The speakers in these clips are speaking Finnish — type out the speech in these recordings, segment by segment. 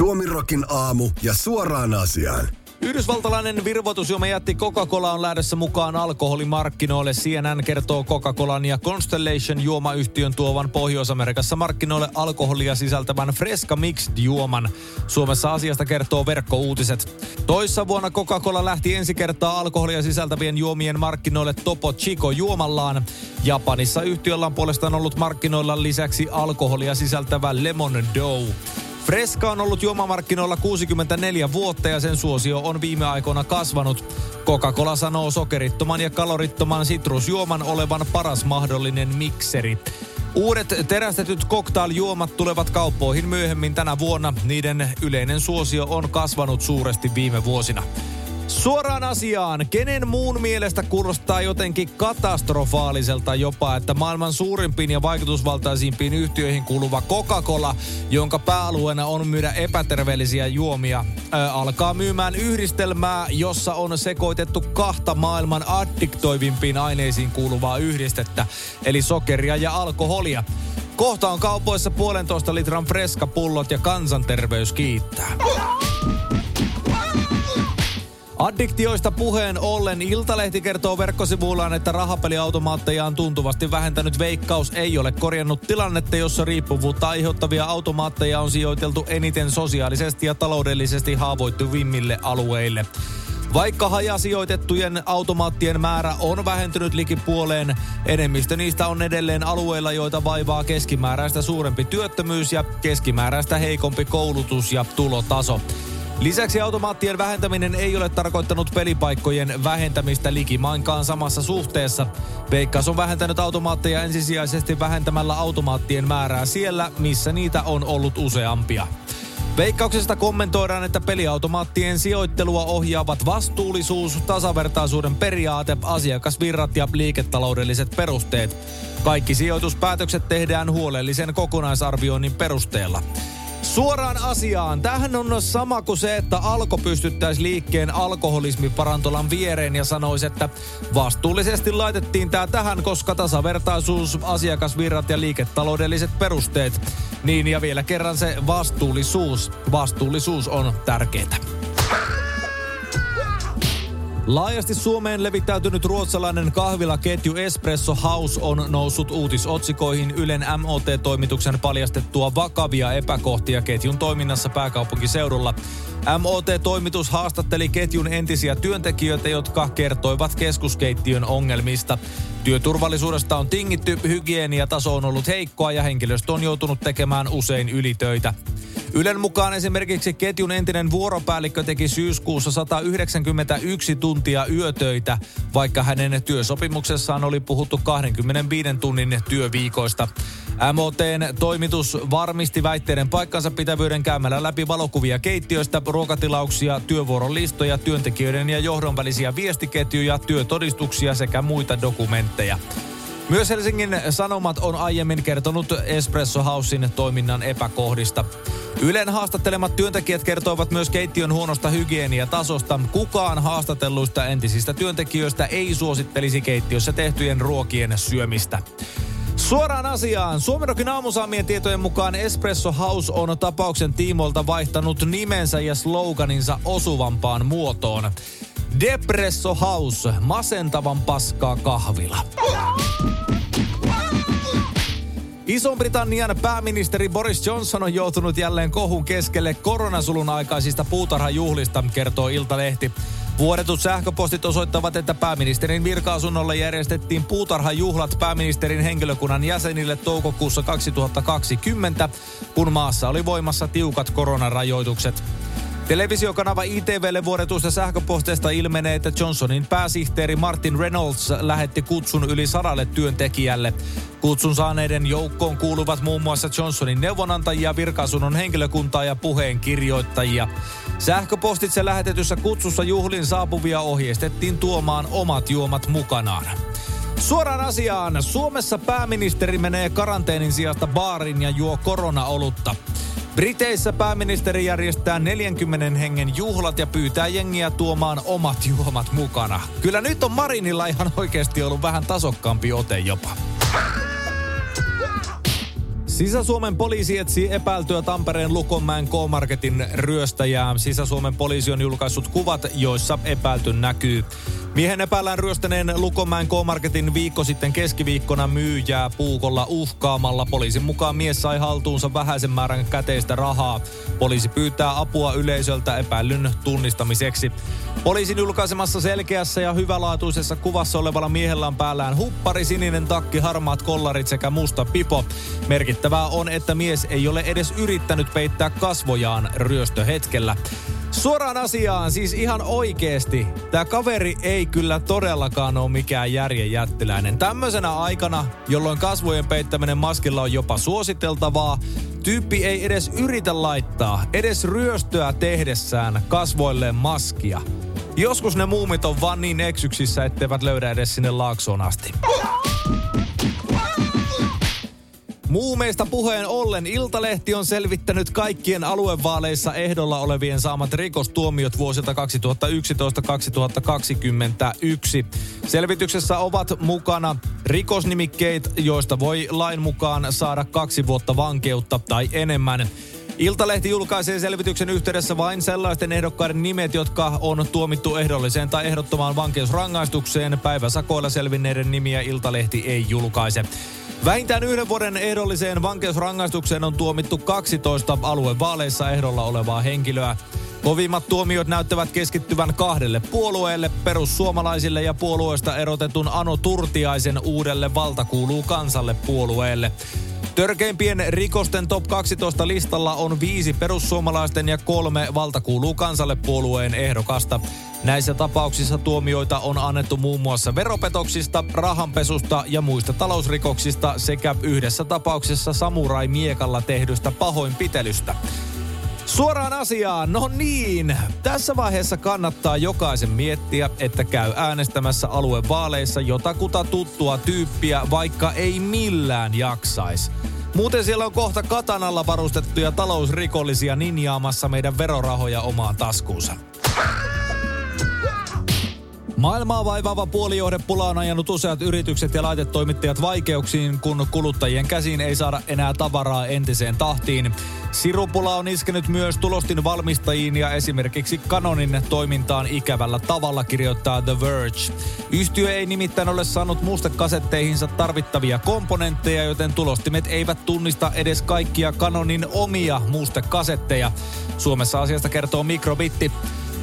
Suomirokin aamu ja suoraan asiaan. Yhdysvaltalainen virvoitusjuoma jätti Coca-Cola on lähdössä mukaan alkoholimarkkinoille. CNN kertoo Coca-Colan ja Constellation juomayhtiön tuovan Pohjois-Amerikassa markkinoille alkoholia sisältävän Fresca Mixed juoman. Suomessa asiasta kertoo verkkouutiset. Toissa vuonna Coca-Cola lähti ensi kertaa alkoholia sisältävien juomien markkinoille Topo Chico juomallaan. Japanissa yhtiöllä on puolestaan ollut markkinoilla lisäksi alkoholia sisältävä Lemon Dough. Fresca on ollut juomamarkkinoilla 64 vuotta ja sen suosio on viime aikoina kasvanut. Coca-Cola sanoo sokerittoman ja kalorittoman sitrusjuoman olevan paras mahdollinen mikseri. Uudet terästetyt cocktailjuomat tulevat kauppoihin myöhemmin tänä vuonna. Niiden yleinen suosio on kasvanut suuresti viime vuosina. Suoraan asiaan, kenen muun mielestä kuulostaa jotenkin katastrofaaliselta jopa, että maailman suurimpiin ja vaikutusvaltaisimpiin yhtiöihin kuuluva Coca-Cola, jonka pääalueena on myydä epäterveellisiä juomia, ää, alkaa myymään yhdistelmää, jossa on sekoitettu kahta maailman addiktoivimpiin aineisiin kuuluvaa yhdistettä, eli sokeria ja alkoholia. Kohta on kaupoissa puolentoista litran freska-pullot ja kansanterveys kiittää. Addiktioista puheen ollen Iltalehti kertoo verkkosivuillaan, että rahapeliautomaatteja on tuntuvasti vähentänyt veikkaus ei ole korjannut tilannetta, jossa riippuvuutta aiheuttavia automaatteja on sijoiteltu eniten sosiaalisesti ja taloudellisesti haavoittuvimmille alueille. Vaikka hajasijoitettujen automaattien määrä on vähentynyt liki puoleen, enemmistö niistä on edelleen alueilla, joita vaivaa keskimääräistä suurempi työttömyys ja keskimääräistä heikompi koulutus ja tulotaso. Lisäksi automaattien vähentäminen ei ole tarkoittanut pelipaikkojen vähentämistä likimainkaan samassa suhteessa. Veikkaus on vähentänyt automaatteja ensisijaisesti vähentämällä automaattien määrää siellä, missä niitä on ollut useampia. Veikkauksesta kommentoidaan, että peliautomaattien sijoittelua ohjaavat vastuullisuus, tasavertaisuuden periaate, asiakasvirrat ja liiketaloudelliset perusteet. Kaikki sijoituspäätökset tehdään huolellisen kokonaisarvioinnin perusteella. Suoraan asiaan. Tähän on sama kuin se, että alko pystyttäisi liikkeen alkoholismiparantolan viereen ja sanoisi, että vastuullisesti laitettiin tämä tähän, koska tasavertaisuus, asiakasvirrat ja liiketaloudelliset perusteet. Niin ja vielä kerran se vastuullisuus. Vastuullisuus on tärkeää. Laajasti Suomeen levittäytynyt ruotsalainen kahvilaketju Espresso House on noussut uutisotsikoihin Ylen MOT-toimituksen paljastettua vakavia epäkohtia ketjun toiminnassa pääkaupunkiseudulla. MOT-toimitus haastatteli ketjun entisiä työntekijöitä, jotka kertoivat keskuskeittiön ongelmista. Työturvallisuudesta on tingitty, hygieniataso on ollut heikkoa ja henkilöstö on joutunut tekemään usein ylitöitä. Ylen mukaan esimerkiksi ketjun entinen vuoropäällikkö teki syyskuussa 191 tuntia yötöitä, vaikka hänen työsopimuksessaan oli puhuttu 25 tunnin työviikoista. MOTn toimitus varmisti väitteiden paikkansa pitävyyden käymällä läpi valokuvia keittiöistä, ruokatilauksia, työvuoron listoja, työntekijöiden ja johdon välisiä viestiketjuja, työtodistuksia sekä muita dokumentteja. Myös Helsingin Sanomat on aiemmin kertonut Espresso Housein toiminnan epäkohdista. Ylen haastattelemat työntekijät kertoivat myös keittiön huonosta hygieniatasosta. Kukaan haastatelluista entisistä työntekijöistä ei suosittelisi keittiössä tehtyjen ruokien syömistä. Suoraan asiaan. Suomerokin aamusaamien tietojen mukaan Espresso House on tapauksen tiimoilta vaihtanut nimensä ja sloganinsa osuvampaan muotoon. Depresso House, masentavan paskaa kahvila. Ison-Britannian pääministeri Boris Johnson on joutunut jälleen kohun keskelle koronasulun aikaisista puutarhajuhlista, kertoo Iltalehti. Vuodetut sähköpostit osoittavat, että pääministerin virka-asunnolle järjestettiin puutarhajuhlat pääministerin henkilökunnan jäsenille toukokuussa 2020, kun maassa oli voimassa tiukat koronarajoitukset. Televisiokanava ITVlle vuodetuista sähköposteista ilmenee, että Johnsonin pääsihteeri Martin Reynolds lähetti kutsun yli sadalle työntekijälle. Kutsun saaneiden joukkoon kuuluvat muun muassa Johnsonin neuvonantajia, virkasunnon henkilökuntaa ja puheenkirjoittajia. Sähköpostitse lähetetyssä kutsussa juhlin saapuvia ohjeistettiin tuomaan omat juomat mukanaan. Suoraan asiaan. Suomessa pääministeri menee karanteenin sijasta baarin ja juo koronaolutta. Briteissä pääministeri järjestää 40 hengen juhlat ja pyytää jengiä tuomaan omat juomat mukana. Kyllä nyt on Marinilla ihan oikeasti ollut vähän tasokkaampi ote jopa. Sisä-Suomen poliisi etsii epäiltyä Tampereen Lukonmäen K-Marketin ryöstäjää. Sisä-Suomen poliisi on julkaissut kuvat, joissa epäilty näkyy. Miehen epäillään ryöstäneen Lukomäen K-Marketin viikko sitten keskiviikkona myyjää puukolla uhkaamalla. Poliisin mukaan mies sai haltuunsa vähäisen määrän käteistä rahaa. Poliisi pyytää apua yleisöltä epäilyn tunnistamiseksi. Poliisin julkaisemassa selkeässä ja hyvälaatuisessa kuvassa olevalla miehellä on päällään huppari, sininen takki, harmaat kollarit sekä musta pipo. Merkittävää on, että mies ei ole edes yrittänyt peittää kasvojaan ryöstöhetkellä. Suoraan asiaan, siis ihan oikeesti. Tämä kaveri ei kyllä todellakaan ole mikään järjen jättiläinen. Tämmöisenä aikana, jolloin kasvojen peittäminen maskilla on jopa suositeltavaa, tyyppi ei edes yritä laittaa, edes ryöstöä tehdessään kasvoilleen maskia. Joskus ne muumit on vaan niin eksyksissä, etteivät löydä edes sinne laaksoon asti. Muumeista puheen ollen Iltalehti on selvittänyt kaikkien aluevaaleissa ehdolla olevien saamat rikostuomiot vuosilta 2011-2021. Selvityksessä ovat mukana rikosnimikkeet, joista voi lain mukaan saada kaksi vuotta vankeutta tai enemmän. Iltalehti julkaisee selvityksen yhteydessä vain sellaisten ehdokkaiden nimet, jotka on tuomittu ehdolliseen tai ehdottomaan vankeusrangaistukseen. Päiväsakoilla selvinneiden nimiä Iltalehti ei julkaise. Vähintään yhden vuoden ehdolliseen vankeusrangaistukseen on tuomittu 12 aluevaaleissa ehdolla olevaa henkilöä. Kovimmat tuomiot näyttävät keskittyvän kahdelle puolueelle, perussuomalaisille ja puolueesta erotetun Ano Turtiaisen uudelle valtakuuluu kansalle puolueelle. Törkeimpien rikosten top 12 listalla on viisi perussuomalaisten ja kolme valtakuuluu kansalle puolueen ehdokasta. Näissä tapauksissa tuomioita on annettu muun muassa veropetoksista, rahanpesusta ja muista talousrikoksista sekä yhdessä tapauksessa samurai-miekalla tehdystä pahoinpitelystä. Suoraan asiaan, no niin. Tässä vaiheessa kannattaa jokaisen miettiä, että käy äänestämässä aluevaaleissa jotakuta tuttua tyyppiä, vaikka ei millään jaksaisi. Muuten siellä on kohta katanalla varustettuja talousrikollisia ninjaamassa meidän verorahoja omaan taskuunsa. Maailmaa vaivaava puolijohdepula on ajanut useat yritykset ja laitetoimittajat vaikeuksiin, kun kuluttajien käsiin ei saada enää tavaraa entiseen tahtiin. Sirupula on iskenyt myös tulostin valmistajiin ja esimerkiksi Canonin toimintaan ikävällä tavalla, kirjoittaa The Verge. Yhtiö ei nimittäin ole saanut mustekasetteihinsa tarvittavia komponentteja, joten tulostimet eivät tunnista edes kaikkia Canonin omia mustekasetteja. Suomessa asiasta kertoo Mikrobitti.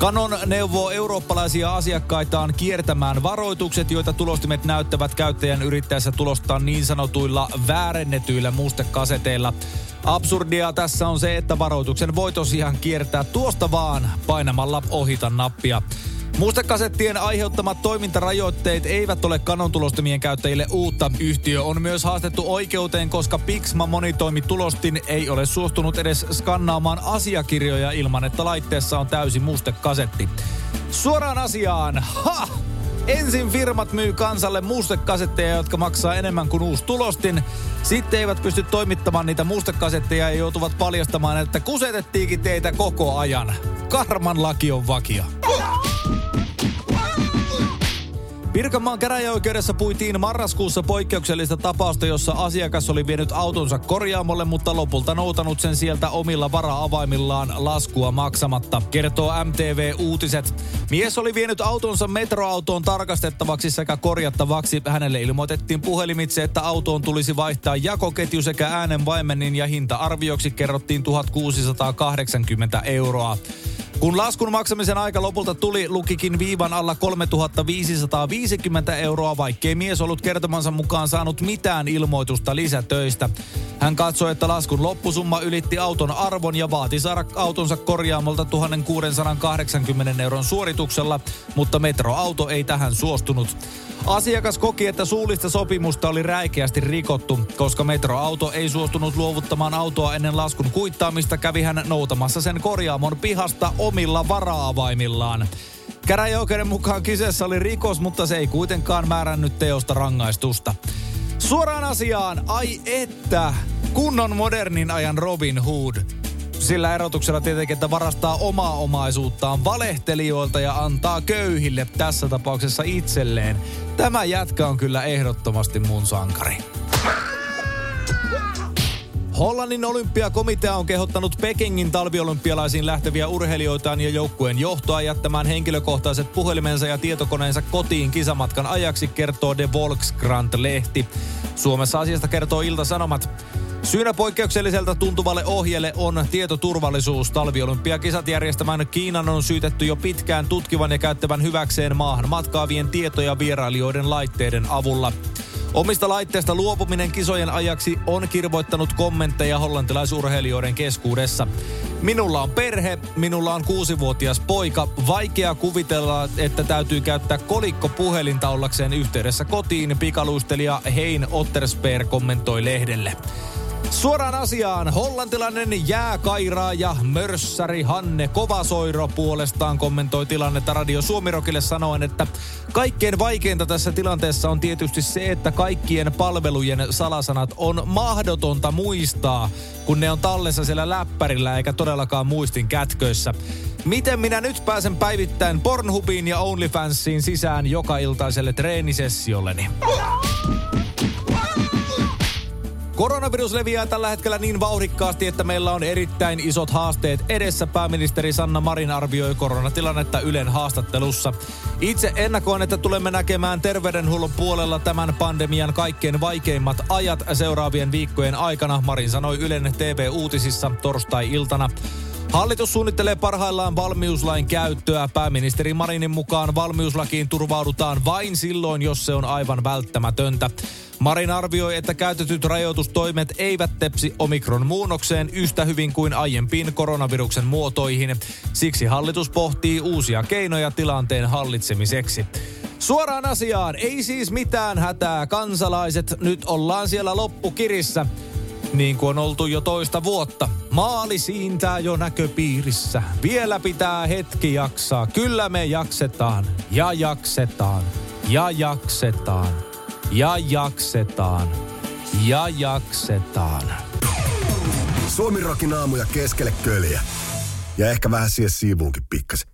Canon neuvoo eurooppalaisia asiakkaitaan kiertämään varoitukset, joita tulostimet näyttävät käyttäjän yrittäessä tulostaa niin sanotuilla väärennetyillä mustekaseteilla. Absurdia tässä on se, että varoituksen voi tosiaan kiertää tuosta vaan painamalla ohita nappia. Mustekasettien aiheuttamat toimintarajoitteet eivät ole kanontulostimien käyttäjille uutta. Yhtiö on myös haastettu oikeuteen, koska Pixma monitoimitulostin ei ole suostunut edes skannaamaan asiakirjoja ilman, että laitteessa on täysi mustekasetti. Suoraan asiaan. Ha! Ensin firmat myy kansalle mustekasetteja, jotka maksaa enemmän kuin uusi tulostin. Sitten eivät pysty toimittamaan niitä mustekasetteja ja joutuvat paljastamaan, että kusetettiinkin teitä koko ajan. Karman laki on vakio. Pirkanmaan käräjäoikeudessa puitiin marraskuussa poikkeuksellista tapausta, jossa asiakas oli vienyt autonsa korjaamolle, mutta lopulta noutanut sen sieltä omilla vara-avaimillaan laskua maksamatta, kertoo MTV Uutiset. Mies oli vienyt autonsa metroautoon tarkastettavaksi sekä korjattavaksi. Hänelle ilmoitettiin puhelimitse, että autoon tulisi vaihtaa jakoketju sekä äänen vaimennin ja hinta-arvioksi kerrottiin 1680 euroa. Kun laskun maksamisen aika lopulta tuli, lukikin viivan alla 3550 euroa, vaikkei mies ollut kertomansa mukaan saanut mitään ilmoitusta lisätöistä. Hän katsoi, että laskun loppusumma ylitti auton arvon ja vaati saada autonsa korjaamolta 1680 euron suorituksella, mutta metroauto ei tähän suostunut. Asiakas koki, että suullista sopimusta oli räikeästi rikottu. Koska metroauto ei suostunut luovuttamaan autoa ennen laskun kuittaamista, kävi hän noutamassa sen korjaamon pihasta omilla varaavaimillaan. Käräjäoikeuden mukaan kyseessä oli rikos, mutta se ei kuitenkaan määrännyt teosta rangaistusta. Suoraan asiaan, ai että, kunnon modernin ajan Robin Hood. Sillä erotuksella tietenkin, että varastaa omaa omaisuuttaan valehtelijoilta ja antaa köyhille, tässä tapauksessa itselleen. Tämä jätkä on kyllä ehdottomasti mun sankari. Hollannin olympiakomitea on kehottanut Pekingin talviolympialaisiin lähteviä urheilijoitaan ja joukkueen johtoa jättämään henkilökohtaiset puhelimensa ja tietokoneensa kotiin kisamatkan ajaksi, kertoo De Volkskrant-lehti. Suomessa asiasta kertoo Ilta-Sanomat. Syynä poikkeukselliselta tuntuvalle ohjeelle on tietoturvallisuus. Talviolympiakisat järjestämään Kiinan on syytetty jo pitkään tutkivan ja käyttävän hyväkseen maahan matkaavien tietoja vierailijoiden laitteiden avulla. Omista laitteista luopuminen kisojen ajaksi on kirvoittanut kommentteja hollantilaisurheilijoiden keskuudessa. Minulla on perhe, minulla on kuusivuotias poika. Vaikea kuvitella, että täytyy käyttää kolikko puhelinta ollakseen yhteydessä kotiin, pikaluistelija Hein Otterspeer kommentoi lehdelle. Suoraan asiaan, hollantilainen jääkairaaja mörssäri Hanne Kovasoiro puolestaan kommentoi tilannetta Radio Suomirokille sanoen, että kaikkein vaikeinta tässä tilanteessa on tietysti se, että kaikkien palvelujen salasanat on mahdotonta muistaa, kun ne on tallessa siellä läppärillä eikä todellakaan muistin kätköissä. Miten minä nyt pääsen päivittäin Pornhubiin ja OnlyFansiin sisään joka iltaiselle treenisessiolleni? Koronavirus leviää tällä hetkellä niin vauhdikkaasti, että meillä on erittäin isot haasteet edessä. Pääministeri Sanna Marin arvioi koronatilannetta Ylen haastattelussa. Itse ennakoin, että tulemme näkemään terveydenhuollon puolella tämän pandemian kaikkein vaikeimmat ajat seuraavien viikkojen aikana, Marin sanoi Ylen TV-uutisissa torstai-iltana. Hallitus suunnittelee parhaillaan valmiuslain käyttöä. Pääministeri Marinin mukaan valmiuslakiin turvaudutaan vain silloin, jos se on aivan välttämätöntä. Marin arvioi, että käytetyt rajoitustoimet eivät tepsi omikron muunnokseen yhtä hyvin kuin aiempiin koronaviruksen muotoihin. Siksi hallitus pohtii uusia keinoja tilanteen hallitsemiseksi. Suoraan asiaan, ei siis mitään hätää kansalaiset, nyt ollaan siellä loppukirissä niin kuin on oltu jo toista vuotta. Maali siintää jo näköpiirissä. Vielä pitää hetki jaksaa. Kyllä me jaksetaan. Ja jaksetaan. Ja jaksetaan. Ja jaksetaan. Ja jaksetaan. Suomi rokin aamuja keskelle köljä. Ja ehkä vähän siihen siivuunkin pikkasen.